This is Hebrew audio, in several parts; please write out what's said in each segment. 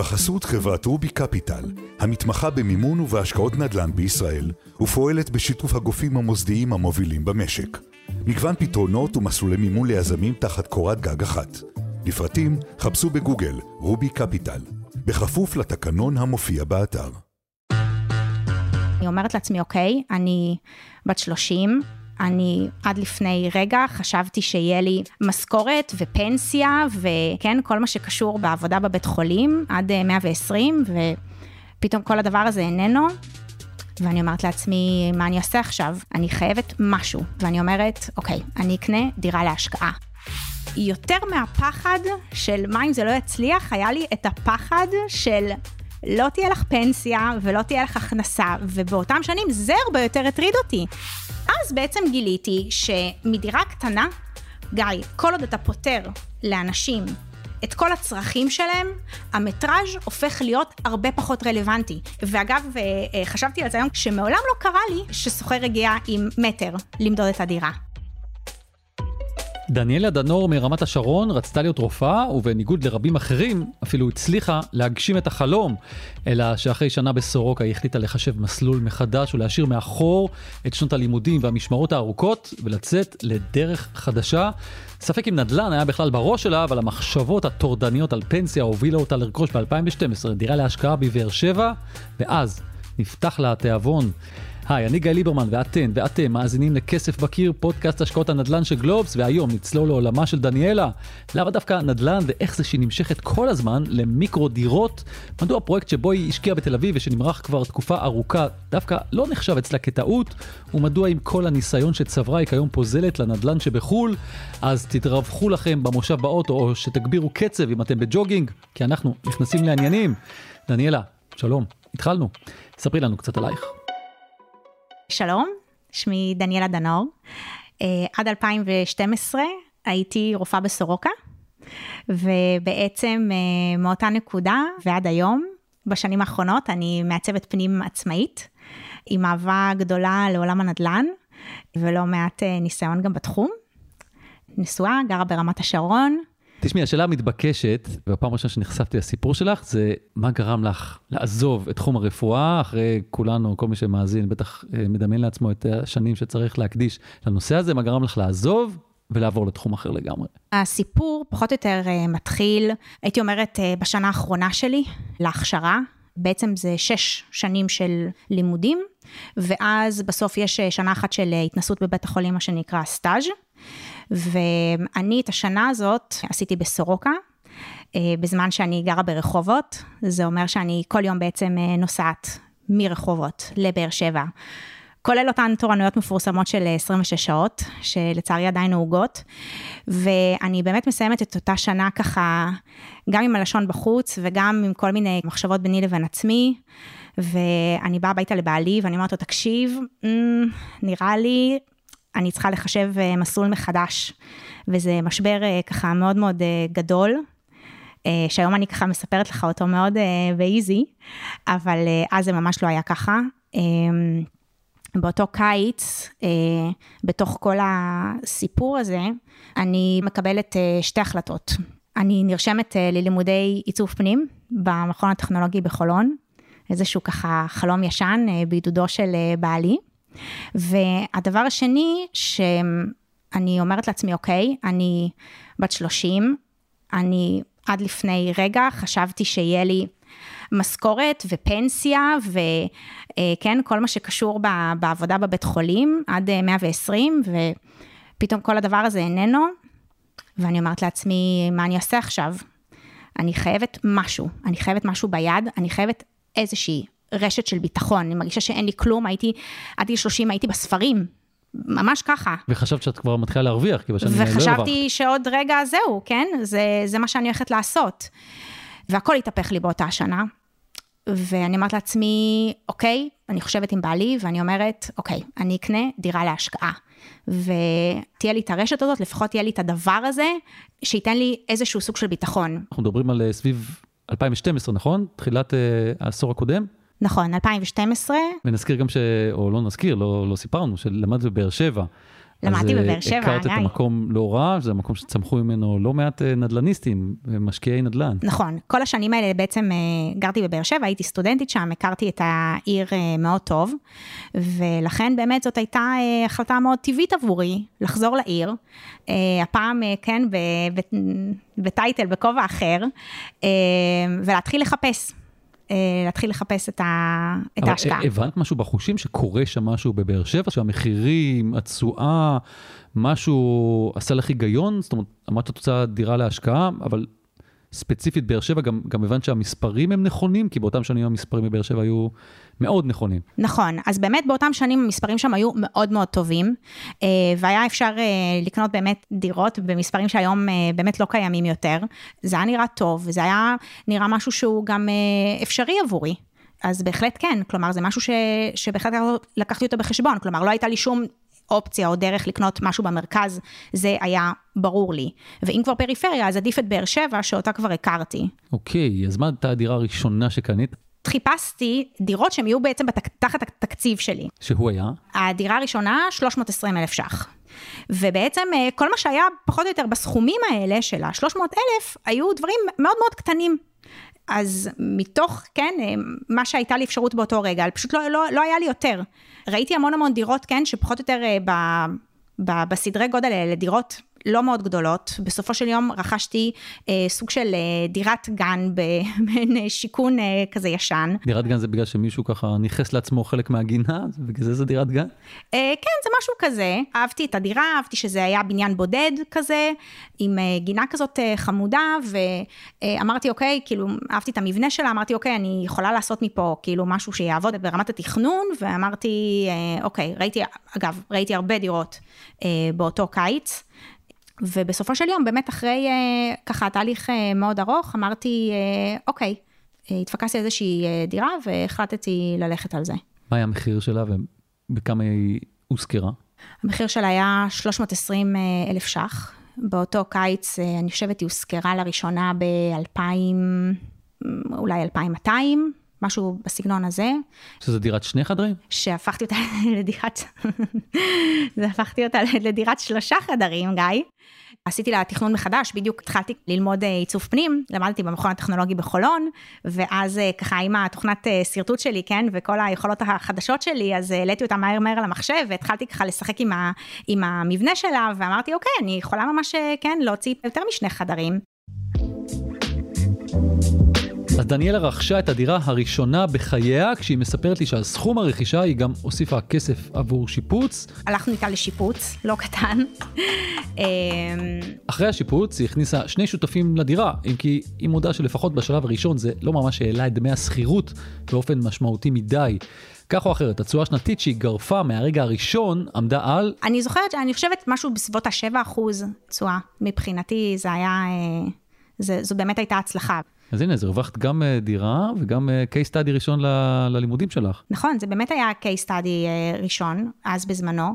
בחסות חברת רובי קפיטל, המתמחה במימון ובהשקעות נדל"ן בישראל, ופועלת בשיתוף הגופים המוסדיים המובילים במשק. מגוון פתרונות ומסלולי מימון ליזמים תחת קורת גג אחת. לפרטים חפשו בגוגל רובי קפיטל, בכפוף לתקנון המופיע באתר. אני אומרת לעצמי, אוקיי, אני בת 30, אני עד לפני רגע חשבתי שיהיה לי משכורת ופנסיה וכן, כל מה שקשור בעבודה בבית חולים עד 120, ופתאום כל הדבר הזה איננו. ואני אומרת לעצמי, מה אני אעשה עכשיו? אני חייבת משהו. ואני אומרת, אוקיי, אני אקנה דירה להשקעה. יותר מהפחד של מה אם זה לא יצליח, היה לי את הפחד של לא תהיה לך פנסיה ולא תהיה לך הכנסה, ובאותם שנים זה הרבה יותר הטריד אותי. אז בעצם גיליתי שמדירה קטנה, גיא, כל עוד אתה פותר לאנשים את כל הצרכים שלהם, המטראז' הופך להיות הרבה פחות רלוונטי. ואגב, אה, אה, חשבתי על זה היום, שמעולם לא קרה לי שסוחר הגיע עם מטר למדוד את הדירה. דניאלה דנור מרמת השרון רצתה להיות רופאה, ובניגוד לרבים אחרים, אפילו הצליחה להגשים את החלום. אלא שאחרי שנה בסורוקה היא החליטה לחשב מסלול מחדש ולהשאיר מאחור את שנות הלימודים והמשמרות הארוכות, ולצאת לדרך חדשה. ספק אם נדל"ן היה בכלל בראש שלה, אבל המחשבות הטורדניות על פנסיה הובילו אותה לרכוש ב-2012 דירה להשקעה בבאר שבע, ואז נפתח לה התיאבון. היי, אני גיא ליברמן, ואתן ואתם מאזינים לכסף בקיר, פודקאסט השקעות הנדל"ן של גלובס, והיום נצלול לעולמה של דניאלה. למה דווקא נדל"ן ואיך זה שהיא נמשכת כל הזמן למיקרו דירות? מדוע הפרויקט שבו היא השקיעה בתל אביב ושנמרח כבר תקופה ארוכה דווקא לא נחשב אצלה כטעות? ומדוע עם כל הניסיון שצברה היא כיום פוזלת לנדל"ן שבחו"ל? אז תתרווחו לכם במושב באוטו או שתגבירו קצב אם אתם בג'וגינג, כי אנחנו נכנסים לעניינים. דניאלה, שלום, התחלנו. ספרי לנו קצת עלייך. שלום, שמי דניאלה דנור. Uh, עד 2012 הייתי רופאה בסורוקה, ובעצם uh, מאותה נקודה ועד היום, בשנים האחרונות אני מעצבת פנים עצמאית, עם אהבה גדולה לעולם הנדל"ן, ולא מעט uh, ניסיון גם בתחום. נשואה, גרה ברמת השרון, תשמעי, השאלה המתבקשת, והפעם הראשונה שנחשפתי לסיפור שלך, זה מה גרם לך לעזוב את תחום הרפואה, אחרי כולנו, כל מי שמאזין, בטח אה, מדמיין לעצמו את השנים שצריך להקדיש לנושא הזה, מה גרם לך לעזוב ולעבור לתחום אחר לגמרי. הסיפור פחות או יותר אה, מתחיל, הייתי אומרת, אה, בשנה האחרונה שלי, להכשרה. בעצם זה שש שנים של לימודים, ואז בסוף יש שנה אחת של התנסות בבית החולים, מה שנקרא סטאז'. ואני את השנה הזאת עשיתי בסורוקה, אה, בזמן שאני גרה ברחובות, זה אומר שאני כל יום בעצם אה, נוסעת מרחובות לבאר שבע. כולל אותן תורנויות מפורסמות של 26 שעות, שלצערי עדיין נהוגות, ואני באמת מסיימת את אותה שנה ככה, גם עם הלשון בחוץ וגם עם כל מיני מחשבות ביני לבין עצמי, ואני באה הביתה לבעלי ואני אומרת לו, תקשיב, mm, נראה לי אני צריכה לחשב אה, מסלול מחדש, וזה משבר אה, ככה מאוד מאוד אה, גדול, שהיום אני ככה מספרת לך אותו מאוד באיזי, אבל אז זה ממש לא היה ככה. באותו קיץ, בתוך כל הסיפור הזה, אני מקבלת שתי החלטות. אני נרשמת ללימודי עיצוב פנים במכון הטכנולוגי בחולון, איזשהו ככה חלום ישן בעידודו של בעלי. והדבר השני, שאני אומרת לעצמי, אוקיי, אני בת 30, אני עד לפני רגע חשבתי שיהיה לי משכורת ופנסיה וכן, כל מה שקשור בעבודה בבית חולים עד 120, ופתאום כל הדבר הזה איננו, ואני אומרת לעצמי, מה אני אעשה עכשיו? אני חייבת משהו, אני חייבת משהו ביד, אני חייבת איזושהי רשת של ביטחון, אני מרגישה שאין לי כלום, הייתי, עד גיל 30 הייתי בספרים, ממש ככה. וחשבת שאת כבר מתחילה להרוויח, כי בשנים האלה לא הרווחת. וחשבתי שעוד רגע זהו, כן? זה, זה מה שאני הולכת לעשות. והכל התהפך לי באותה שנה. ואני אומרת לעצמי, אוקיי, אני חושבת עם בעלי, ואני אומרת, אוקיי, אני אקנה דירה להשקעה. ותהיה לי את הרשת הזאת, לפחות תהיה לי את הדבר הזה, שייתן לי איזשהו סוג של ביטחון. אנחנו מדברים על אה, סביב 2012, נכון? תחילת uh, העשור הקודם? נכון, 2012. ונזכיר גם ש... או לא נזכיר, לא, לא סיפרנו, שלמדת בבאר שבע. למדתי אז, בבאר שבע, הכרת את גיא. המקום לא רע, זה המקום שצמחו ממנו לא מעט אה, נדל"ניסטים, משקיעי נדל"ן. נכון, כל השנים האלה בעצם אה, גרתי בבאר שבע, הייתי סטודנטית שם, הכרתי את העיר אה, מאוד טוב, ולכן באמת זאת הייתה אה, החלטה מאוד טבעית עבורי לחזור לעיר, אה, הפעם, אה, כן, בטייטל, בכובע אחר, אה, ולהתחיל לחפש. אה, להתחיל לחפש את, ה, את אבל ההשקעה. הבנת משהו בחושים שקורה שם משהו בבאר שבע, שהמחירים, התשואה, משהו עשה לך היגיון? זאת אומרת, אמרת את רוצה דירה להשקעה, אבל ספציפית באר שבע, גם, גם הבנת שהמספרים הם נכונים, כי באותם שנים המספרים בבאר שבע היו מאוד נכונים. נכון, אז באמת באותם שנים המספרים שם היו מאוד מאוד טובים, אה, והיה אפשר אה, לקנות באמת דירות במספרים שהיום אה, באמת לא קיימים יותר. זה היה נראה טוב, וזה היה נראה משהו שהוא גם אפשרי עבורי. אז בהחלט כן, כלומר זה משהו ש, שבהחלט לקחתי אותו בחשבון, כלומר לא הייתה לי שום אופציה או דרך לקנות משהו במרכז, זה היה ברור לי. ואם כבר פריפריה, אז עדיף את באר שבע, שאותה כבר הכרתי. אוקיי, אז מה הייתה הדירה הראשונה שקנית? חיפשתי דירות שהן יהיו בעצם בתק, תחת התקציב שלי. שהוא היה? הדירה הראשונה, 320 אלף ש"ח. ובעצם אה, כל מה שהיה פחות או יותר בסכומים האלה של ה-300 אלף, היו דברים מאוד מאוד קטנים. אז מתוך, כן, אה, מה שהייתה לי אפשרות באותו רגע, פשוט לא, לא, לא היה לי יותר. ראיתי המון המון דירות, כן, שפחות או יותר אה, ב, ב, בסדרי גודל האלה, דירות לא מאוד גדולות. בסופו של יום רכשתי אה, סוג של אה, דירת גן במין אה, שיכון אה, כזה ישן. דירת גן זה בגלל שמישהו ככה ניכס לעצמו חלק מהגינה, ובגלל זה זה דירת גן? אה, כן, זה משהו כזה. אהבתי את הדירה, אהבתי שזה היה בניין בודד כזה, עם אה, גינה כזאת אה, חמודה, ואמרתי, אוקיי, כאילו, אהבתי את המבנה שלה, אמרתי, אוקיי, אני יכולה לעשות מפה כאילו משהו שיעבוד ברמת התכנון, ואמרתי, אה, אוקיי, ראיתי, אגב, ראיתי הרבה דירות אה, באותו קיץ. ובסופו של יום, באמת אחרי אה, ככה תהליך אה, מאוד ארוך, אמרתי, אה, אוקיי, אה, התפקסתי על איזושהי אה, דירה והחלטתי ללכת על זה. מה היה המחיר שלה ובכמה היא הושכרה? המחיר שלה היה 320 אלף ש"ח. באותו קיץ, אה, אני חושבת, היא הושכרה לראשונה ב-2000, אולי 2,200, משהו בסגנון הזה. שזה דירת שני חדרים? שהפכתי אותה לדירת, זה הפכתי אותה לדירת שלושה חדרים, גיא. עשיתי לה תכנון מחדש, בדיוק התחלתי ללמוד אה, עיצוב פנים, למדתי במכון הטכנולוגי בחולון, ואז אה, ככה עם התוכנת אה, שרטוט שלי, כן, וכל היכולות החדשות שלי, אז העליתי אותה מהר מהר על המחשב, והתחלתי ככה לשחק עם, ה, עם המבנה שלה, ואמרתי, אוקיי, אני יכולה ממש, כן, להוציא יותר משני חדרים. אז דניאלה רכשה את הדירה הראשונה בחייה, כשהיא מספרת לי שעל סכום הרכישה היא גם הוסיפה כסף עבור שיפוץ. הלכנו איתה לשיפוץ, לא קטן. אמ, אחרי השיפוץ היא הכניסה שני שותפים לדירה, אם כי היא מודה שלפחות בשלב הראשון זה לא ממש העלה את דמי השכירות באופן משמעותי מדי. כך או אחרת, התשואה השנתית שהיא גרפה מהרגע הראשון עמדה על... אני זוכרת, אני חושבת משהו בסביבות ה-7% תשואה. מבחינתי זה היה, אה, זה, זו באמת הייתה הצלחה. אז הנה, אז הרווחת גם אה, דירה וגם אה, case study ראשון ל- ללימודים שלך. נכון, זה באמת היה case study אה, ראשון, אז בזמנו,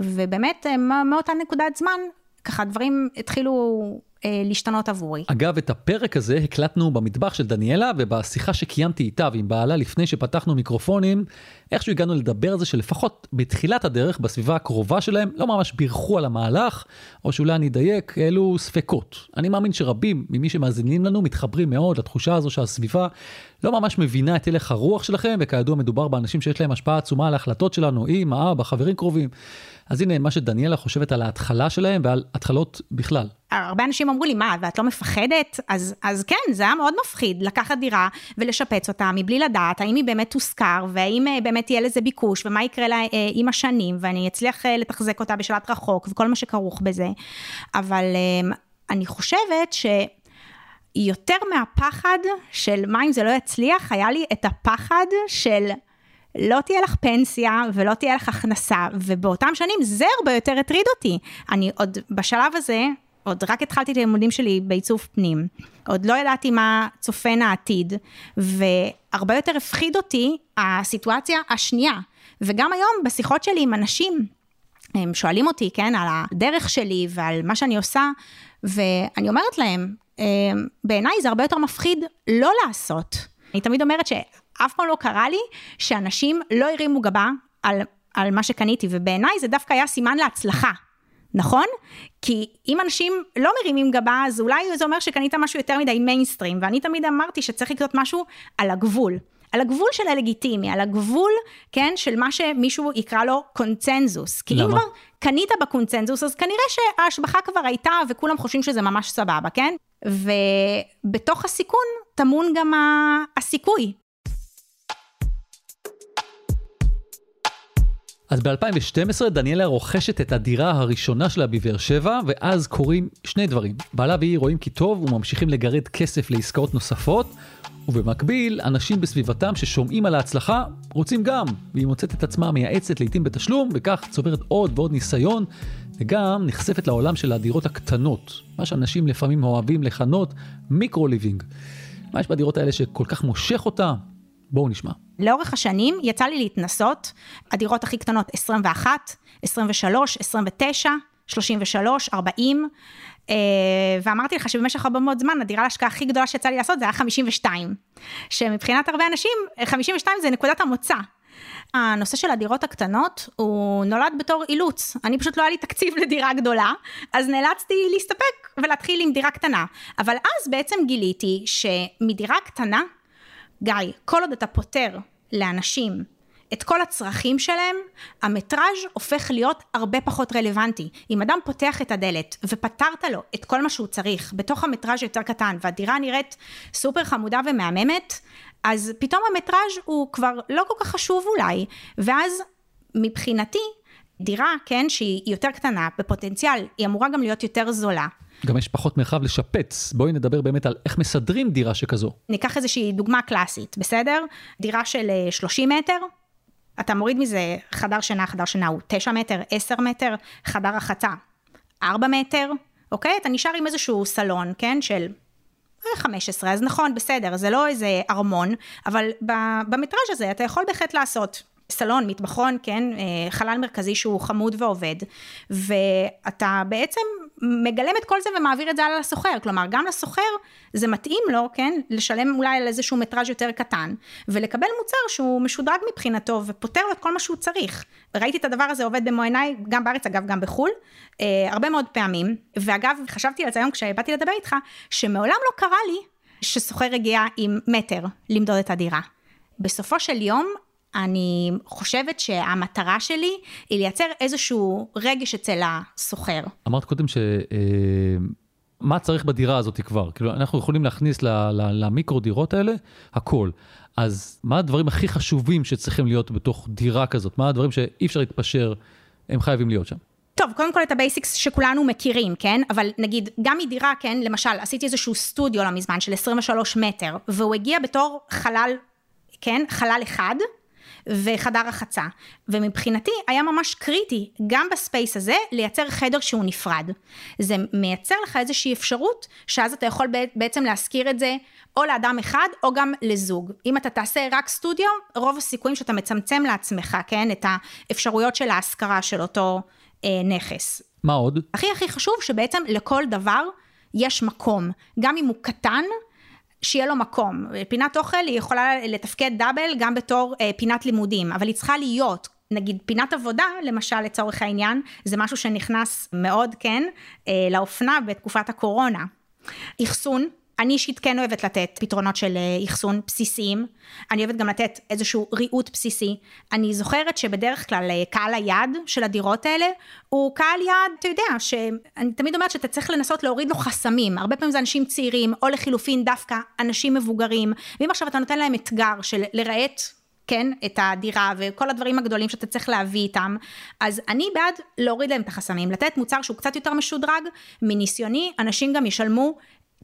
ובאמת מא- מאותה נקודת זמן, ככה דברים התחילו להשתנות עבורי. אגב, את הפרק הזה הקלטנו במטבח של דניאלה, ובשיחה שקיימתי איתה ועם בעלה לפני שפתחנו מיקרופונים, איכשהו הגענו לדבר על זה שלפחות בתחילת הדרך, בסביבה הקרובה שלהם, לא ממש בירכו על המהלך, או שאולי אני אדייק, אלו ספקות. אני מאמין שרבים ממי שמאזינים לנו מתחברים מאוד לתחושה הזו שהסביבה לא ממש מבינה את הלך הרוח שלכם, וכידוע מדובר באנשים שיש להם השפעה עצומה על ההחלטות שלנו, אמא, אבא, חברים קרובים. אז הנה מה שדניאלה חושבת על ההתחלה שלהם ועל התחלות בכלל. הרבה אנשים אמרו לי, מה, ואת לא מפחדת? אז, אז כן, זה היה מאוד מפחיד לקחת דירה ולשפץ אותה מבלי לדעת האם היא באמת תושכר, והאם אה, באמת יהיה לזה ביקוש, ומה יקרה לה אה, עם השנים, ואני אצליח אה, לתחזק אותה בשלט רחוק, וכל מה שכרוך בזה. אבל אה, אני חושבת ש... יותר מהפחד של מה אם זה לא יצליח, היה לי את הפחד של לא תהיה לך פנסיה ולא תהיה לך הכנסה, ובאותם שנים זה הרבה יותר הטריד אותי. אני עוד בשלב הזה, עוד רק התחלתי את הלימודים שלי בעיצוב פנים, עוד לא ידעתי מה צופן העתיד, והרבה יותר הפחיד אותי הסיטואציה השנייה. וגם היום בשיחות שלי עם אנשים, הם שואלים אותי, כן, על הדרך שלי ועל מה שאני עושה, ואני אומרת להם, בעיניי זה הרבה יותר מפחיד לא לעשות. אני תמיד אומרת שאף פעם לא קרה לי שאנשים לא הרימו גבה על, על מה שקניתי, ובעיניי זה דווקא היה סימן להצלחה. נכון? כי אם אנשים לא מרימים גבה, אז אולי זה אומר שקנית משהו יותר מדי מיינסטרים, ואני תמיד אמרתי שצריך לקנות משהו על הגבול. על הגבול של הלגיטימי, על הגבול, כן, של מה שמישהו יקרא לו קונצנזוס. כי למה? אם כבר קנית בקונצנזוס, אז כנראה שההשבחה כבר הייתה וכולם חושבים שזה ממש סבבה, כן? ובתוך הסיכון טמון גם הסיכוי. אז ב-2012 דניאלה רוכשת את הדירה הראשונה שלה בבאר שבע, ואז קורים שני דברים. בעלה והיא רואים כי טוב וממשיכים לגרד כסף לעסקאות נוספות, ובמקביל, אנשים בסביבתם ששומעים על ההצלחה רוצים גם, והיא מוצאת את עצמה מייעצת לעיתים בתשלום, וכך צוברת עוד ועוד ניסיון, וגם נחשפת לעולם של הדירות הקטנות, מה שאנשים לפעמים אוהבים לכנות מיקרו-ליבינג. מה יש בדירות האלה שכל כך מושך אותה? בואו נשמע. לאורך השנים יצא לי להתנסות, הדירות הכי קטנות 21, 23, 29, 33, 40, ואמרתי לך שבמשך הרבה מאוד זמן הדירה להשקעה הכי גדולה שיצא לי לעשות זה היה 52, שמבחינת הרבה אנשים 52 זה נקודת המוצא. הנושא של הדירות הקטנות הוא נולד בתור אילוץ, אני פשוט לא היה לי תקציב לדירה גדולה, אז נאלצתי להסתפק ולהתחיל עם דירה קטנה, אבל אז בעצם גיליתי שמדירה קטנה גיא, כל עוד אתה פותר לאנשים את כל הצרכים שלהם, המטראז' הופך להיות הרבה פחות רלוונטי. אם אדם פותח את הדלת ופתרת לו את כל מה שהוא צריך בתוך המטראז' יותר קטן והדירה נראית סופר חמודה ומהממת, אז פתאום המטראז' הוא כבר לא כל כך חשוב אולי, ואז מבחינתי דירה, כן, שהיא יותר קטנה, בפוטנציאל, היא אמורה גם להיות יותר זולה. גם יש פחות מרחב לשפץ. בואי נדבר באמת על איך מסדרים דירה שכזו. ניקח איזושהי דוגמה קלאסית, בסדר? דירה של 30 אה, מטר, אתה מוריד מזה חדר שינה, חדר שינה הוא 9 מטר, 10 מטר, חדר רחצה 4 מטר, אוקיי? אתה נשאר עם איזשהו סלון, כן? של 15, אז נכון, בסדר, זה לא איזה ארמון, אבל במטראז' הזה אתה יכול בהחלט לעשות סלון, מטבחון, כן, אה, חלל מרכזי שהוא חמוד ועובד, ואתה בעצם מגלם את כל זה ומעביר את זה הלאה לסוחר, כלומר גם לסוחר זה מתאים לו, כן, לשלם אולי על איזשהו מטראז' יותר קטן, ולקבל מוצר שהוא משודרג מבחינתו ופותר לו את כל מה שהוא צריך. ראיתי את הדבר הזה עובד במו עיניי, גם בארץ אגב, גם בחו"ל, אה, הרבה מאוד פעמים, ואגב, חשבתי על זה היום כשבאתי לדבר איתך, שמעולם לא קרה לי שסוחר הגיע עם מטר למדוד את הדירה. בסופו של יום, אני חושבת שהמטרה שלי היא לייצר איזשהו רגש אצל הסוחר. אמרת קודם ש... אה, מה צריך בדירה הזאת כבר? כאילו, אנחנו יכולים להכניס למיקרו דירות האלה הכל. אז מה הדברים הכי חשובים שצריכים להיות בתוך דירה כזאת? מה הדברים שאי אפשר להתפשר, הם חייבים להיות שם? טוב, קודם כל את ה basics שכולנו מכירים, כן? אבל נגיד, גם מדירה, כן? למשל, עשיתי איזשהו סטודיו לא מזמן של 23 מטר, והוא הגיע בתור חלל, כן? חלל אחד, וחדר רחצה. ומבחינתי היה ממש קריטי, גם ב space הזה, לייצר חדר שהוא נפרד. זה מייצר לך איזושהי אפשרות, שאז אתה יכול בעצם להשכיר את זה או לאדם אחד או גם לזוג. אם אתה תעשה רק סטודיו, רוב הסיכויים שאתה מצמצם לעצמך, כן, את האפשרויות של ההשכרה של אותו אה, נכס. מה עוד? הכי הכי חשוב שבעצם לכל דבר יש מקום, גם אם הוא קטן, שיהיה לו מקום. פינת אוכל היא יכולה לתפקד דאבל גם בתור אה, פינת לימודים, אבל היא צריכה להיות. נגיד פינת עבודה, למשל לצורך העניין, זה משהו שנכנס מאוד, כן, אה, לאופנה בתקופת הקורונה. אחסון, אני אישית כן אוהבת לתת פתרונות של אה, אחסון בסיסיים, אני אוהבת גם לתת איזשהו ריהוט בסיסי. אני זוכרת שבדרך כלל אה, קהל היעד של הדירות האלה הוא קהל יעד, אתה יודע, שאני תמיד אומרת שאתה צריך לנסות להוריד לו חסמים, הרבה פעמים זה אנשים צעירים, או לחילופין דווקא אנשים מבוגרים, ואם עכשיו אתה נותן להם אתגר של לרהט כן, את הדירה וכל הדברים הגדולים שאתה צריך להביא איתם, אז אני בעד להוריד להם את החסמים, לתת מוצר שהוא קצת יותר משודרג, מניסיוני, אנשים גם ישלמו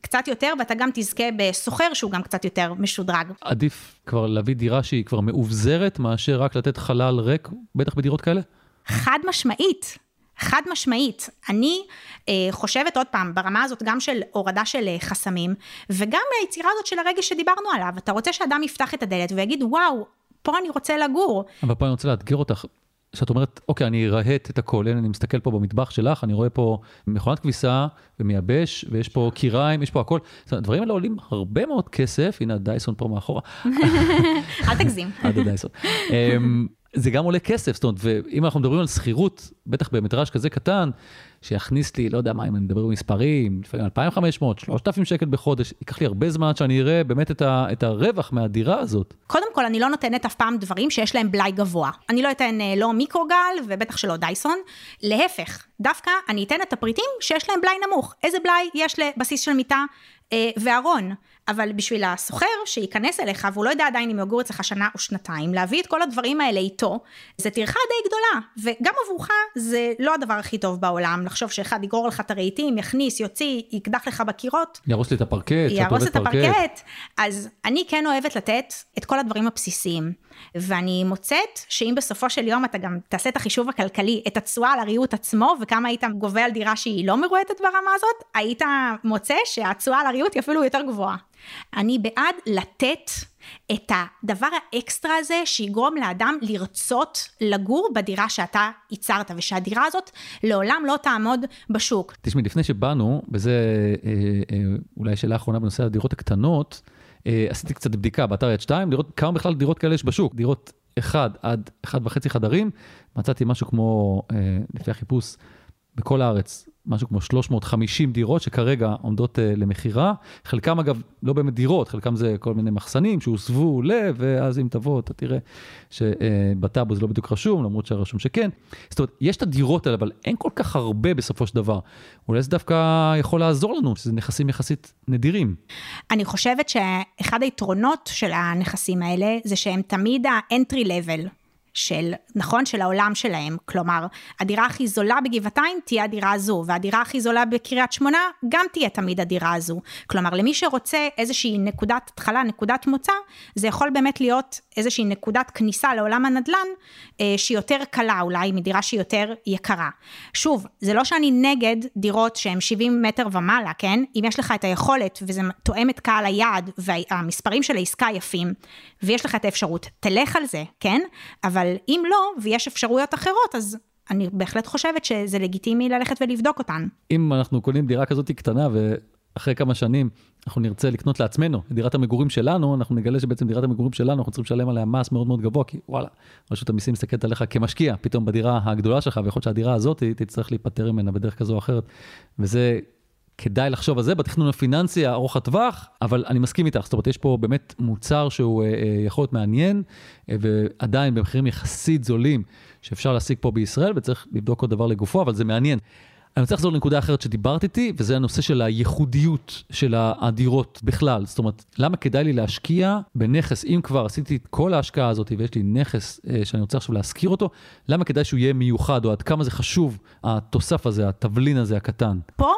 קצת יותר, ואתה גם תזכה בסוחר שהוא גם קצת יותר משודרג. עדיף כבר להביא דירה שהיא כבר מאובזרת, מאשר רק לתת חלל ריק, בטח בדירות כאלה? חד משמעית. חד משמעית. אני אה, חושבת עוד פעם, ברמה הזאת גם של הורדה של אה, חסמים, וגם היצירה הזאת של הרגש שדיברנו עליו. אתה רוצה שאדם יפתח את הדלת ויגיד, וואו, פה אני רוצה לגור. אבל פה אני רוצה לאתגר אותך. שאת אומרת, אוקיי, אני ארהט את הכל, הנה אני מסתכל פה במטבח שלך, אני רואה פה מכונת כביסה ומייבש, ויש פה קיריים, יש פה הכל. זאת אומרת, הדברים האלה עולים הרבה מאוד כסף, הנה הדייסון פה מאחורה. אל תגזים. עד הדייסון. זה גם עולה כסף, זאת אומרת, ואם אנחנו מדברים על שכירות, בטח במטראז' כזה קטן, שיכניס לי, לא יודע מה, אם אני מדבר במספרים, לפעמים 2,500, 3,000 שקל בחודש, ייקח לי הרבה זמן שאני אראה באמת את, ה, את הרווח מהדירה הזאת. קודם כל, אני לא נותנת אף פעם דברים שיש להם בלאי גבוה. אני לא אתן אה, לא מיקרוגל, ובטח שלא דייסון. להפך, דווקא אני אתן את הפריטים שיש להם בלאי נמוך. איזה בלאי יש לבסיס של מיטה אה, וארון? אבל בשביל הסוחר שייכנס אליך, והוא לא יודע עדיין אם יגור אצלך שנה או שנתיים, להביא את כל הדברים האלה איתו, זה טרחה די גדולה. וגם עבורך זה לא הדבר הכי טוב בעולם, לחשוב שאחד יגרור לך את הרהיטים, יכניס, יוציא, יקדח לך בקירות. יהרוס לי את הפרקט, יהרוס את הפרקט. אז אני כן אוהבת לתת את כל הדברים הבסיסיים. ואני מוצאת שאם בסופו של יום אתה גם תעשה את החישוב הכלכלי, את התשואה על הריהוט עצמו, וכמה היית גובה על דירה שהיא לא מרועטת ברמה הזאת, היית מוצא שהתשואה על הריהוט היא אפילו יותר גבוהה. אני בעד לתת את הדבר האקסטרה הזה שיגרום לאדם לרצות לגור בדירה שאתה ייצרת, ושהדירה הזאת לעולם לא תעמוד בשוק. תשמעי, לפני שבאנו, וזה אה, אה, אולי שאלה אחרונה בנושא הדירות הקטנות, עשיתי קצת בדיקה באתר יד 2, לראות כמה בכלל דירות כאלה יש בשוק. דירות 1 עד 1.5 חדרים, מצאתי משהו כמו, אה, לפי החיפוש, בכל הארץ, משהו כמו 350 דירות שכרגע עומדות uh, למכירה. חלקם אגב לא באמת דירות, חלקם זה כל מיני מחסנים שהוסבו ל... ואז אם תבוא אתה תראה שבטאבו זה לא בדיוק רשום, למרות שרשום שכן. זאת אומרת, יש את הדירות האלה, אבל אין כל כך הרבה בסופו של דבר. אולי זה דווקא יכול לעזור לנו, שזה נכסים יחסית נדירים. אני חושבת שאחד היתרונות של הנכסים האלה זה שהם תמיד ה-entry level. של, נכון, של העולם שלהם. כלומר, הדירה הכי זולה בגבעתיים תהיה הדירה הזו, והדירה הכי זולה בקריית שמונה גם תהיה תמיד הדירה הזו. כלומר, למי שרוצה איזושהי נקודת התחלה, נקודת מוצא, זה יכול באמת להיות איזושהי נקודת כניסה לעולם הנדל"ן, אה, שהיא יותר קלה אולי מדירה שהיא יותר יקרה. שוב, זה לא שאני נגד דירות שהן 70 מטר ומעלה, כן? אם יש לך את היכולת וזה תואם את קהל היעד והמספרים של העסקה יפים, ויש לך את האפשרות, תלך על זה, כן? אבל אם לא, ויש אפשרויות אחרות, אז אני בהחלט חושבת שזה לגיטימי ללכת ולבדוק אותן. אם אנחנו קונים דירה כזאת קטנה ואחרי כמה שנים אנחנו נרצה לקנות לעצמנו את דירת המגורים שלנו, אנחנו נגלה שבעצם דירת המגורים שלנו, אנחנו צריכים לשלם עליה מס מאוד מאוד גבוה, כי וואלה, רשות המיסים מסתכלת עליך כמשקיע פתאום בדירה הגדולה שלך, ויכול להיות שהדירה הזאת תצטרך להיפטר ממנה בדרך כזו או אחרת. וזה כדאי לחשוב על זה בתכנון הפיננסי הארוך הטווח, אבל אני מסכים איתך, זאת אומרת, יש פה באמת מוצר שהוא אה, אה, יכול להיות מעניין, אה, ועדיין במחירים יחסית זולים שאפשר להשיג פה בישראל, וצריך לבדוק כל דבר לגופו, אבל זה מעניין. אני רוצה לחזור לנקודה אחרת שדיברת איתי, וזה הנושא של הייחודיות של הדירות בכלל. זאת אומרת, למה כדאי לי להשקיע בנכס, אם כבר עשיתי את כל ההשקעה הזאת ויש לי נכס שאני רוצה עכשיו להשכיר אותו, למה כדאי שהוא יהיה מיוחד, או עד כמה זה חשוב, התוסף הזה, התבלין הזה הקטן? פה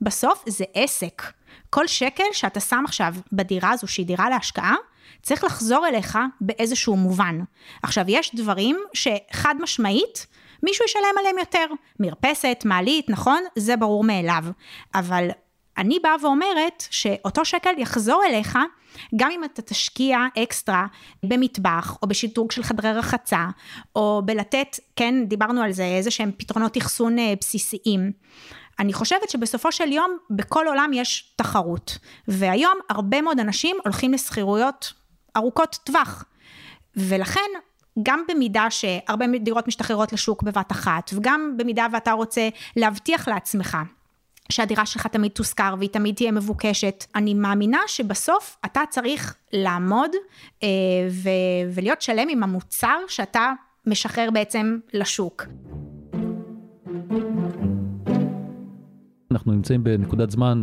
בסוף זה עסק. כל שקל שאתה שם עכשיו בדירה הזו, שהיא דירה להשקעה, צריך לחזור אליך באיזשהו מובן. עכשיו, יש דברים שחד משמעית, מישהו ישלם עליהם יותר. מרפסת, מעלית, נכון? זה ברור מאליו. אבל אני באה ואומרת שאותו שקל יחזור אליך, גם אם אתה תשקיע אקסטרה במטבח, או בשדרוג של חדרי רחצה, או בלתת, כן, דיברנו על זה, איזה שהם פתרונות אחסון אה, בסיסיים. אני חושבת שבסופו של יום בכל עולם יש תחרות, והיום הרבה מאוד אנשים הולכים לשכירויות ארוכות טווח, ולכן גם במידה שהרבה דירות משתחררות לשוק בבת אחת, וגם במידה ואתה רוצה להבטיח לעצמך שהדירה שלך תמיד תושכר והיא תמיד תהיה מבוקשת. אני מאמינה שבסוף אתה צריך לעמוד אה, ו- ולהיות שלם עם המוצר שאתה משחרר בעצם לשוק. אנחנו נמצאים בנקודת זמן,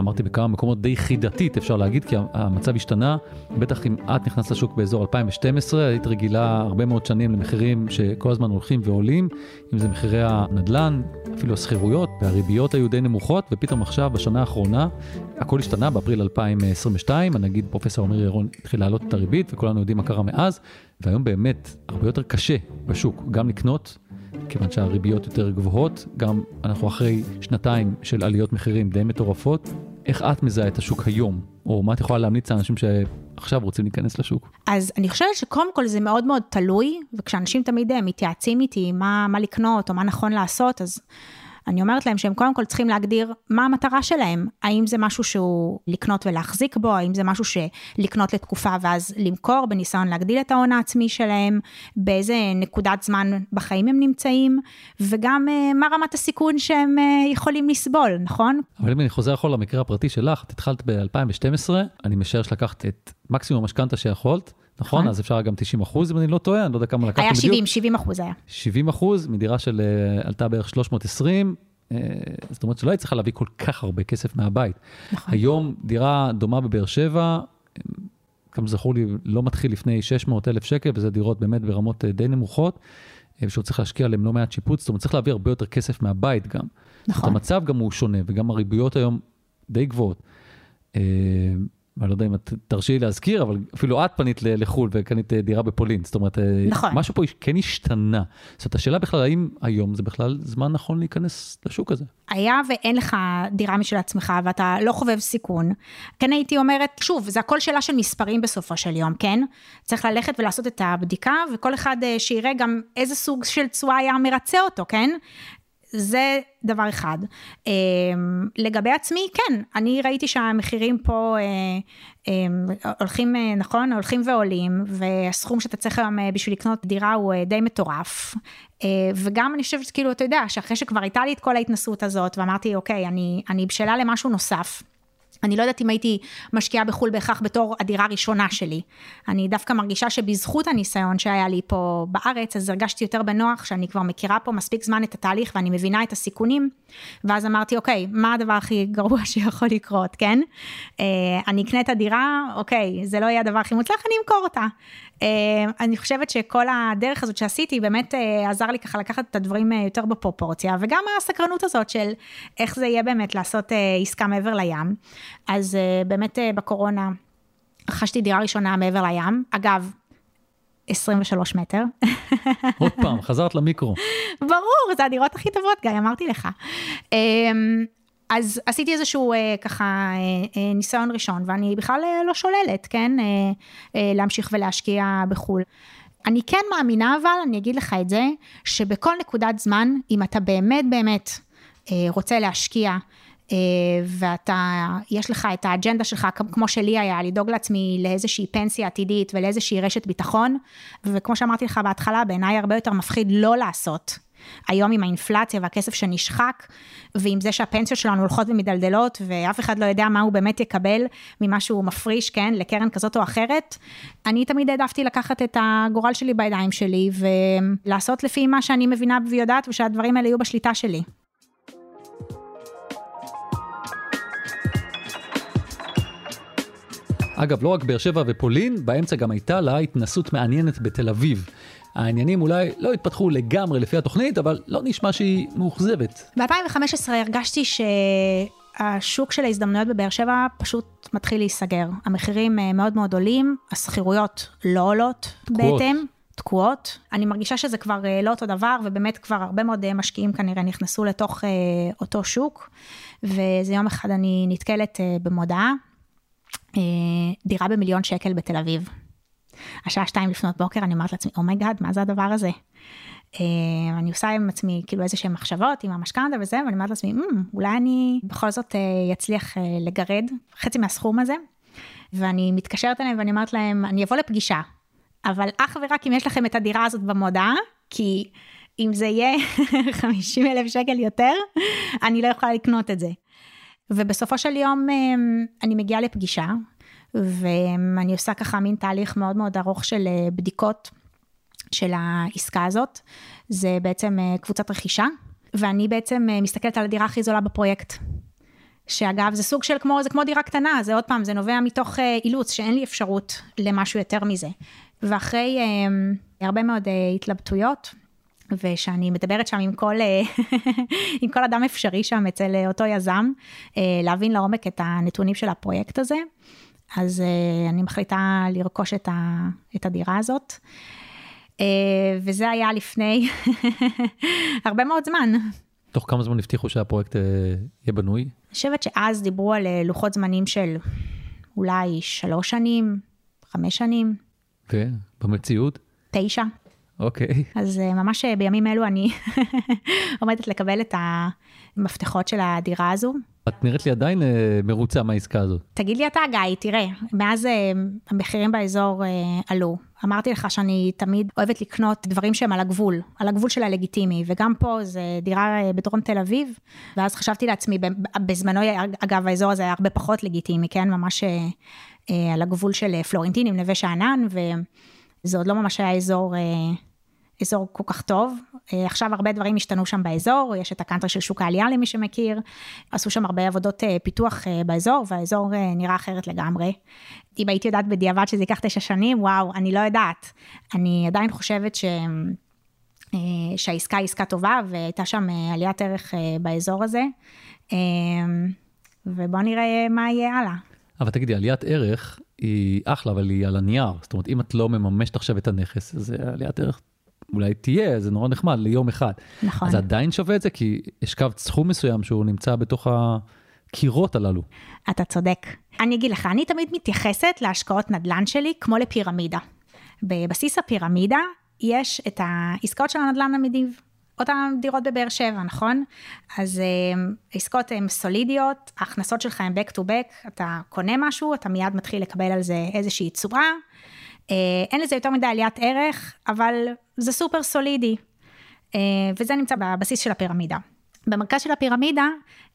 אמרתי בכמה מקומות די חידתית אפשר להגיד, כי המצב השתנה. בטח אם את נכנסת לשוק באזור 2012, היית רגילה הרבה מאוד שנים למחירים שכל הזמן הולכים ועולים, אם זה מחירי הנדל"ן, אפילו השכירויות, והריביות היו די נמוכות, ופתאום עכשיו, בשנה האחרונה, הכל השתנה, באפריל 2022, הנגיד פרופסור אמיר ירון התחיל להעלות את הריבית, וכולנו יודעים מה קרה מאז, והיום באמת הרבה יותר קשה בשוק, גם לקנות כיוון שהריביות יותר גבוהות, גם אנחנו אחרי שנתיים של עליות מחירים די מטורפות. איך את מזהה את השוק היום, או מה את יכולה להמליץ לאנשים שעכשיו רוצים להיכנס לשוק? אז אני חושבת שקודם כל זה מאוד מאוד תלוי, וכשאנשים תמיד אה, מתייעצים איתי מה, מה לקנות או מה נכון לעשות, אז אני אומרת להם שהם קודם כל צריכים להגדיר מה המטרה שלהם. האם זה משהו שהוא לקנות ולהחזיק בו, האם זה משהו שלקנות לתקופה ואז למכור, בניסיון להגדיל את ההון העצמי שלהם, באיזה נקודת זמן בחיים הם נמצאים, וגם uh, מה רמת הסיכון שהם uh, יכולים לסבול, נכון? אבל אם אני חוזר אחורה למקרה הפרטי שלך, את התחלת ב-2012, אני משער שלקחת את מקסימום המשכנתה שיכולת. נכון? נכון? אז אפשר גם 90 אחוז, אם אני לא טועה, אני לא יודע כמה לקחת בדיוק. היה 70, 70 אחוז היה. 70 אחוז, מדירה של uh, עלתה בערך 320, uh, זאת אומרת שלא היית צריכה להביא כל כך הרבה כסף מהבית. נכון. היום דירה דומה בבאר שבע, כמה זכור לי, לא מתחיל לפני 600 אלף שקל, וזה דירות באמת ברמות די נמוכות, ושהוא צריך להשקיע עליהם לא מעט שיפוץ, זאת אומרת צריך להביא הרבה יותר כסף מהבית גם. נכון. המצב גם הוא שונה, וגם הריביות היום די גבוהות. אני לא יודע אם את תרשי לי להזכיר, אבל אפילו את פנית לחו"ל וקנית אה, דירה בפולין. זאת אומרת, אה, נכון. משהו פה כן השתנה. זאת אומרת, השאלה בכלל, האם היום זה בכלל זמן נכון להיכנס לשוק הזה? היה ואין לך דירה משל עצמך ואתה לא חובב סיכון, כן הייתי אומרת, שוב, זה הכל שאלה של מספרים בסופו של יום, כן? צריך ללכת ולעשות את הבדיקה, וכל אחד אה, שיראה גם איזה סוג של תשואה היה מרצה אותו, כן? זה דבר אחד. אמ, לגבי עצמי, כן, אני ראיתי שהמחירים פה אה, אמ, הולכים, אה, נכון, הולכים ועולים, והסכום שאתה צריך היום אה, בשביל לקנות דירה הוא די מטורף. וגם אני חושבת, כאילו, אתה יודע, שאחרי שכבר הייתה לי את כל ההתנסות הזאת, ואמרתי, אוקיי, אני, אני בשלה למשהו נוסף. אני לא יודעת אם הייתי משקיעה בחו"ל בהכרח בתור הדירה הראשונה שלי. אני דווקא מרגישה שבזכות הניסיון שהיה לי פה בארץ, אז הרגשתי יותר בנוח, שאני כבר מכירה פה מספיק זמן את התהליך ואני מבינה את הסיכונים, ואז אמרתי, אוקיי, מה הדבר הכי גרוע שיכול לקרות, כן? אה, אני אקנה את הדירה, אוקיי, זה לא יהיה הדבר הכי מוצלח, אני אמכור אותה. אה, אני חושבת שכל הדרך הזאת שעשיתי באמת אה, עזר לי ככה לקחת את הדברים יותר בפרופורציה, וגם הסקרנות הזאת של איך זה יהיה באמת לעשות עסקה מעבר לים. אז באמת בקורונה רכשתי דירה ראשונה מעבר לים. אגב, 23 מטר. עוד פעם, חזרת למיקרו. ברור, זה הדירות הכי טובות, גיא, אמרתי לך. אז עשיתי איזשהו אה, ככה אה, אה, ניסיון ראשון, ואני בכלל לא שוללת, כן, להמשיך ולהשקיע בחו"ל. אני כן מאמינה אבל, אני אגיד לך את זה, שבכל נקודת זמן, אם אתה באמת באמת רוצה להשקיע אה, ואתה, יש לך את האג'נדה שלך, כמו שלי היה, לדאוג לעצמי לאיזושהי פנסיה עתידית ולאיזושהי רשת ביטחון, וכמו שאמרתי לך בהתחלה, בעיניי הרבה יותר מפחיד לא לעשות. היום עם האינפלציה והכסף שנשחק, ועם זה שהפנסיות שלנו הולכות ומדלדלות, ואף אחד לא יודע מה הוא באמת יקבל ממה שהוא מפריש, כן, לקרן כזאת או אחרת, אני תמיד העדפתי לקחת את הגורל שלי בידיים שלי, ולעשות לפי מה שאני מבינה ויודעת, ושהדברים האלה יהיו בשליטה שלי. אגב, לא רק באר שבע ופולין, באמצע גם הייתה לה התנסות מעניינת בתל אביב. העניינים אולי לא התפתחו לגמרי לפי התוכנית, אבל לא נשמע שהיא מאוכזבת. ב-2015 הרגשתי שהשוק של ההזדמנויות בבאר שבע פשוט מתחיל להיסגר. המחירים אה, מאוד מאוד עולים, השכירויות לא עולות תקועות. בהתאם. תקועות. אני מרגישה שזה כבר אה, לא אותו דבר, ובאמת כבר הרבה מאוד אה, משקיעים כנראה נכנסו לתוך אותו שוק, ואיזה יום אחד אני נתקלת במודעה דירה במיליון שקל בתל אביב. השעה שתיים לפנות בוקר, אני אומרת לעצמי, oh my god, oh מה זה הדבר הזה? אה, אני עושה עם עצמי כאילו איזה שהן מחשבות עם המשכנתה וזה, ואני אומרת לעצמי, mm, אולי אני בכל זאת אצליח אה, לגרד חצי מהסכום הזה. ואני מתקשרת אליהם ואני אומרת להם, אני אבוא לפגישה, אבל אך ורק אם יש לכם את הדירה הזאת במודעה, כי אם זה יהיה 50 אלף שקל יותר, אני לא יכולה לקנות את זה. ובסופו של יום אני מגיעה לפגישה, ואני עושה ככה מין תהליך מאוד מאוד ארוך של אה, בדיקות של העסקה הזאת. זה בעצם אה, קבוצת רכישה, ואני בעצם אה, מסתכלת על הדירה הכי זולה בפרויקט. שאגב, זה סוג של כמו, זה כמו דירה קטנה, זה עוד פעם, זה נובע מתוך אילוץ, שאין לי אפשרות למשהו יותר מזה. ואחרי הרבה מאוד התלבטויות, ושאני מדברת שם עם כל, אה, עם כל אדם אפשרי שם אצל אה, אותו יזם, אה, להבין לעומק את הנתונים של הפרויקט הזה. אז אני מחליטה לרכוש את, ה, את הדירה הזאת. וזה היה לפני הרבה מאוד זמן. תוך כמה זמן הבטיחו שהפרויקט יהיה בנוי? אני חושבת שאז דיברו על לוחות זמנים של אולי שלוש שנים, חמש שנים. ובמציאות? תשע. אוקיי. אז אה, ממש אה, בימים אלו אני עומדת לקבל את המפתחות של הדירה הזו. את נראית לי עדיין אה, מרוצה מהעסקה הזאת. תגיד לי אתה, גיא, תראה, מאז המחירים באזור עלו. אמרתי לך שאני תמיד אוהבת לקנות דברים שהם על הגבול, על הגבול של הלגיטימי, וגם פה זה דירה בדרום תל אביב, ואז חשבתי לעצמי, בזמנו, אגב, האזור הזה היה הרבה פחות לגיטימי, כן? ממש על הגבול של פלורנטין עם נווה שאנן, וזה עוד לא ממש היה אזור... אזור כל כך טוב. אה, עכשיו הרבה דברים השתנו שם באזור, יש את הקאנטרי של שוק העלייה למי שמכיר, עשו שם הרבה עבודות אה, פיתוח אה, באזור, והאזור נראה אחרת לגמרי. אם הייתי יודעת בדיעבד שזה ייקח תשע שנים, וואו, אני לא יודעת. אני עדיין חושבת ש... שהעסקה היא עסקה טובה, והייתה שם עליית ערך באזור הזה. ובואו נראה מה יהיה הלאה. אבל תגידי, עליית ערך היא אחלה, אבל היא על הנייר. זאת אומרת, אם את לא מממשת עכשיו את הנכס, אז עליית ערך אולי תהיה, זה נורא נחמד ליום אחד. נכון. אז עדיין שווה את זה, כי השקבת סכום מסוים שהוא נמצא בתוך הקירות הללו. אתה צודק. אני אגיד לך, אני תמיד מתייחסת להשקעות נדל"ן שלי כמו לפירמידה. בבסיס הפירמידה יש את העסקאות של הנדל"ן המדיב. אותן דירות בבאר שבע, נכון? אז אה, עסקאות הן סולידיות, ההכנסות שלך הן back to back, אתה קונה משהו, אתה מיד מתחיל לקבל על זה איזושהי תשואה. אה, אין לזה יותר מדי עליית ערך, אבל זה סופר סולידי, אה, וזה נמצא בבסיס של הפירמידה. במרכז של הפירמידה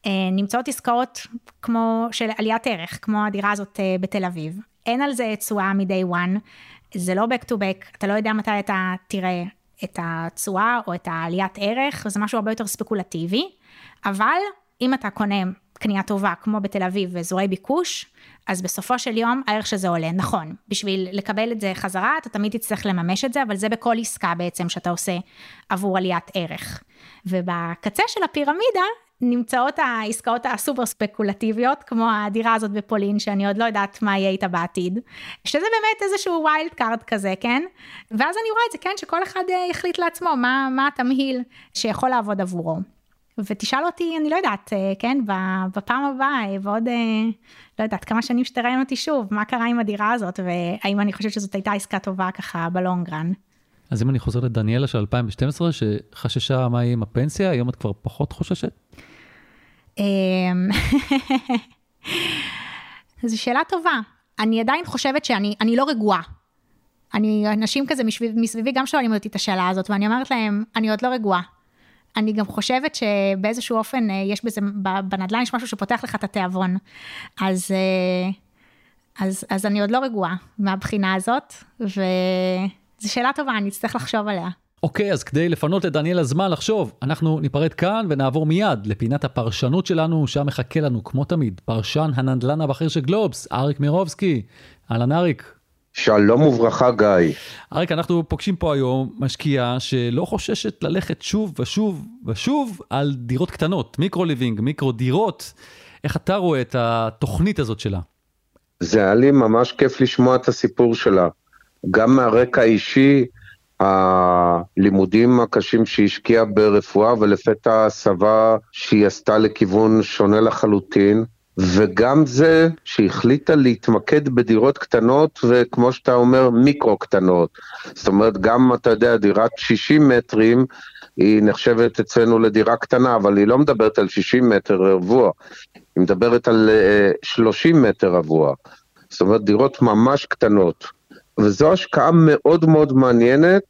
אה, נמצאות עסקאות כמו של עליית ערך, כמו הדירה הזאת בתל אביב. אין על זה תשואה מ-day one, זה לא back to back, אתה לא יודע מתי אתה תראה את התשואה או את העליית ערך, זה משהו הרבה יותר ספקולטיבי, אבל אם אתה קונה קנייה טובה, כמו בתל אביב ואזורי ביקוש, אז בסופו של יום הערך שזה עולה, נכון. בשביל לקבל את זה חזרה, אתה תמיד תצטרך לממש את זה, אבל זה בכל עסקה בעצם שאתה עושה עבור עליית ערך. ובקצה של הפירמידה נמצאות העסקאות הסופר ספקולטיביות, כמו הדירה הזאת בפולין, שאני עוד לא יודעת מה יהיה איתה בעתיד, שזה באמת איזשהו wild card כזה, כן? ואז אני רואה את זה, כן, שכל אחד אה, יחליט לעצמו מה, מה התמהיל שיכול לעבוד עבורו. ותשאל אותי, אני לא יודעת, אה, כן, בפעם הבאה, אה, ועוד, אה, לא יודעת, כמה שנים שתראיין אותי שוב, מה קרה עם הדירה הזאת, והאם אני חושבת שזאת הייתה עסקה טובה ככה ב long run. אז אם אני חוזר לדניאלה של 2012, שחששה מה יהיה עם הפנסיה, היום את כבר פחות חוששת? אמ, זו שאלה טובה. אני עדיין חושבת שאני לא רגועה. אני, אנשים כזה מסביבי גם שואלים אותי את השאלה הזאת, ואני אומרת להם, אני עוד לא רגועה. אני גם חושבת שבאיזשהו אופן אה, יש בזה, בנדל"ן יש משהו שפותח לך את התיאבון. אז, אה, אז, אז אני עוד לא רגועה מהבחינה הזאת, וזו שאלה טובה, אני אצטרך לחשוב עליה. אוקיי, okay, אז כדי לפנות לדניאל הזמן לחשוב, אנחנו ניפרד כאן ונעבור מיד לפינת הפרשנות שלנו, שם מחכה לנו, כמו תמיד, פרשן הנדל"ן הבכיר של גלובס, אריק מירובסקי. אהלן אריק. שלום וברכה גיא. אריק, אנחנו פוגשים פה היום משקיעה שלא חוששת ללכת שוב ושוב ושוב על דירות קטנות, מיקרו ליבינג, מיקרו דירות. איך אתה רואה את התוכנית הזאת שלה? זה היה לי ממש כיף לשמוע את הסיפור שלה. גם מהרקע האישי, הלימודים הקשים שהיא השקיעה ברפואה ולפתע הסבה שהיא עשתה לכיוון שונה לחלוטין. וגם זה שהחליטה להתמקד בדירות קטנות וכמו שאתה אומר מיקרו קטנות. זאת אומרת גם אתה יודע דירת 60 מטרים היא נחשבת אצלנו לדירה קטנה אבל היא לא מדברת על 60 מטר רבוע, היא מדברת על 30 אה, מטר רבוע. זאת אומרת דירות ממש קטנות. וזו השקעה מאוד מאוד מעניינת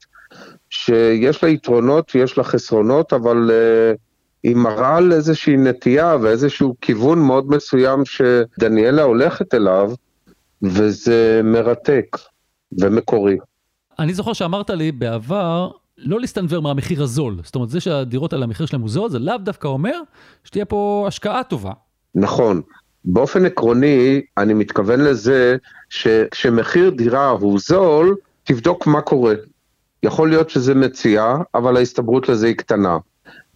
שיש לה יתרונות ויש לה חסרונות אבל uh, היא מראה על איזושהי נטייה ואיזשהו כיוון מאוד מסוים שדניאלה הולכת אליו, וזה מרתק ומקורי. אני זוכר שאמרת לי בעבר, לא להסתנוור מהמחיר הזול. זאת אומרת, זה שהדירות על המחיר שלהם הוא זול, זה לאו דווקא אומר שתהיה פה השקעה טובה. נכון. באופן עקרוני, אני מתכוון לזה שכשמחיר דירה הוא זול, תבדוק מה קורה. יכול להיות שזה מציע, אבל ההסתברות לזה היא קטנה.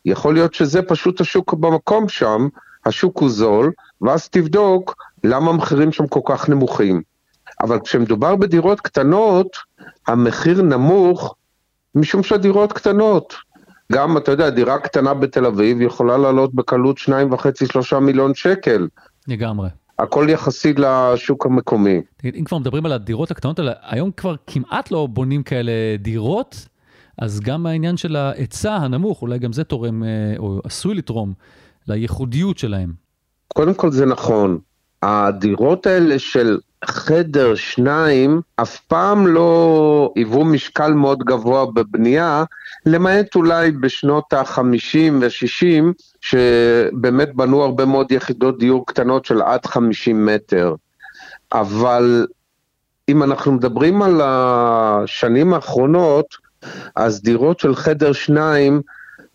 יכול להיות שזה פשוט השוק במקום שם, השוק הוא זול, ואז תבדוק למה המחירים שם כל כך נמוכים. אבל כשמדובר בדירות קטנות, המחיר נמוך משום שהדירות קטנות. גם, אתה יודע, דירה קטנה בתל אביב יכולה לעלות בקלות 2.5-3 מיליון שקל. לגמרי. הכל יחסי לשוק המקומי. תגיד, אם כבר מדברים על הדירות הקטנות האלה, היום כבר כמעט לא בונים כאלה דירות, אז גם העניין של ההיצע הנמוך, אולי גם זה תורם, אה, או עשוי לתרום, לייחודיות שלהם. קודם כל זה נכון. הדירות האלה של חדר שניים אף פעם לא היוו משקל מאוד גבוה בבנייה, למעט אולי בשנות ה-50 וה-60, שבאמת בנו הרבה מאוד יחידות דיור קטנות של עד 50 מטר. אבל אם אנחנו מדברים על השנים האחרונות, אז דירות של חדר שניים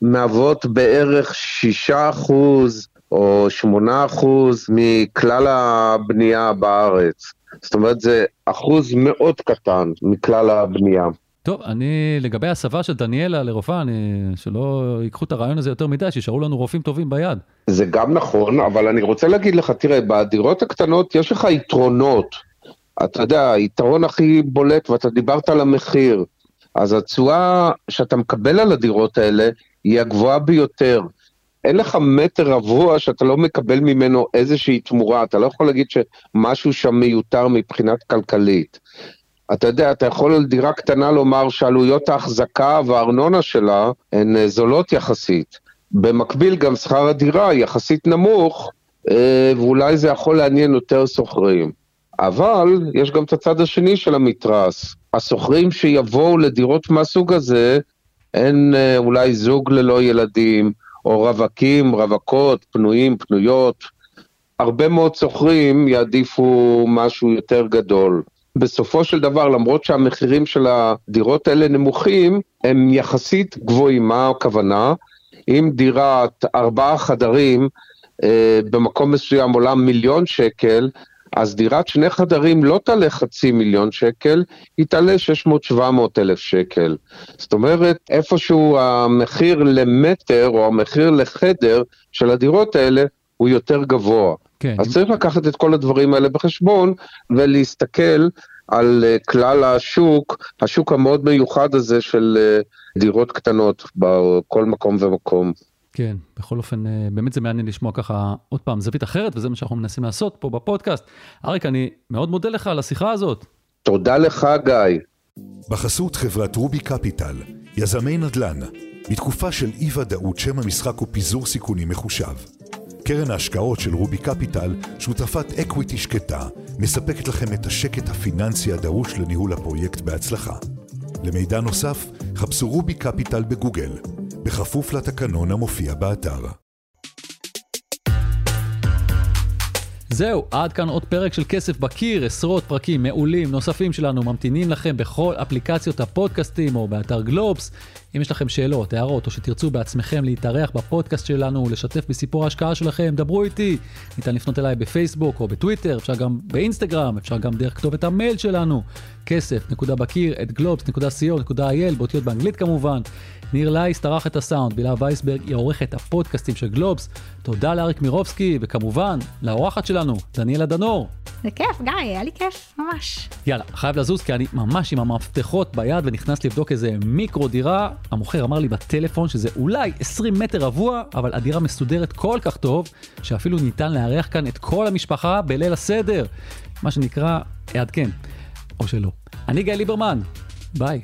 מהוות בערך 6 אחוז או 8 אחוז מכלל הבנייה בארץ. זאת אומרת, זה אחוז מאוד קטן מכלל הבנייה. טוב, אני, לגבי הסבה של דניאלה לרופאה, אני, שלא ייקחו את הרעיון הזה יותר מדי, שישארו לנו רופאים טובים ביד. זה גם נכון, אבל אני רוצה להגיד לך, תראה, בדירות הקטנות יש לך יתרונות. אתה יודע, היתרון הכי בולט, ואתה דיברת על המחיר, אז התשואה שאתה מקבל על הדירות האלה היא הגבוהה ביותר. אין לך מטר רבוע שאתה לא מקבל ממנו איזושהי תמורה, אתה לא יכול להגיד שמשהו שם מיותר מבחינת כלכלית. אתה יודע, אתה יכול על דירה קטנה לומר שעלויות ההחזקה והארנונה שלה הן אה, זולות יחסית. במקביל גם שכר הדירה יחסית נמוך, אה, ואולי זה יכול לעניין יותר שוכרים. אבל יש גם את הצד השני של המתרס. השוכרים שיבואו לדירות מהסוג הזה, הם אה, אולי זוג ללא ילדים, או רווקים, רווקות, פנויים, פנויות. הרבה מאוד שוכרים יעדיפו משהו יותר גדול. בסופו של דבר, למרות שהמחירים של הדירות האלה נמוכים, הם יחסית גבוהים. מה הכוונה? אם דירת ארבעה חדרים אה, במקום מסוים עולה מיליון שקל, אז דירת שני חדרים לא תעלה חצי מיליון שקל, היא תעלה 600-700 אלף שקל. זאת אומרת, איפשהו המחיר למטר או המחיר לחדר של הדירות האלה הוא יותר גבוה. כן. אז צריך לקחת את כל הדברים האלה בחשבון ולהסתכל על uh, כלל השוק, השוק המאוד מיוחד הזה של uh, דירות קטנות בכל מקום ומקום. כן, בכל אופן, אה, באמת זה מעניין לשמוע ככה עוד פעם זווית אחרת, וזה מה שאנחנו מנסים לעשות פה בפודקאסט. אריק, אני מאוד מודה לך על השיחה הזאת. תודה לך, גיא. בחסות חברת רובי קפיטל, יזמי נדל"ן, בתקופה של אי-ודאות שם המשחק הוא פיזור סיכונים מחושב. קרן ההשקעות של רובי קפיטל, שותפת equity שקטה, מספקת לכם את השקט הפיננסי הדרוש לניהול הפרויקט בהצלחה. למידע נוסף, חפשו רובי קפיטל בגוגל. בכפוף לתקנון המופיע באתר. זהו, עד כאן עוד פרק של כסף בקיר, עשרות פרקים מעולים נוספים שלנו ממתינים לכם בכל אפליקציות הפודקאסטים או באתר גלובס. אם יש לכם שאלות, הערות, או שתרצו בעצמכם להתארח בפודקאסט שלנו ולשתף בסיפור ההשקעה שלכם, דברו איתי. ניתן לפנות אליי בפייסבוק או בטוויטר, אפשר גם באינסטגרם, אפשר גם דרך כתובת המייל שלנו, כסף, נקודה בקיר, את גלובס.co.il, באותיות באנגלית כמובן. ניר לייס טרח את הסאונד, בילה וייסברג היא עורכת הפודקאסטים של גלובס. תודה לאריק מירובסקי, וכמובן, לאורחת שלנו, דניאלה דנור. זה כיף, גיא, היה לי כיף, ממש. יאללה, חייב לזוז, כי אני ממש עם המפתחות ביד ונכנס לבדוק איזה מיקרו דירה. המוכר אמר לי בטלפון שזה אולי 20 מטר רבוע, אבל הדירה מסודרת כל כך טוב, שאפילו ניתן לארח כאן את כל המשפחה בליל הסדר. מה שנקרא, אעדכן, או שלא. אני גיא ליברמן, ביי.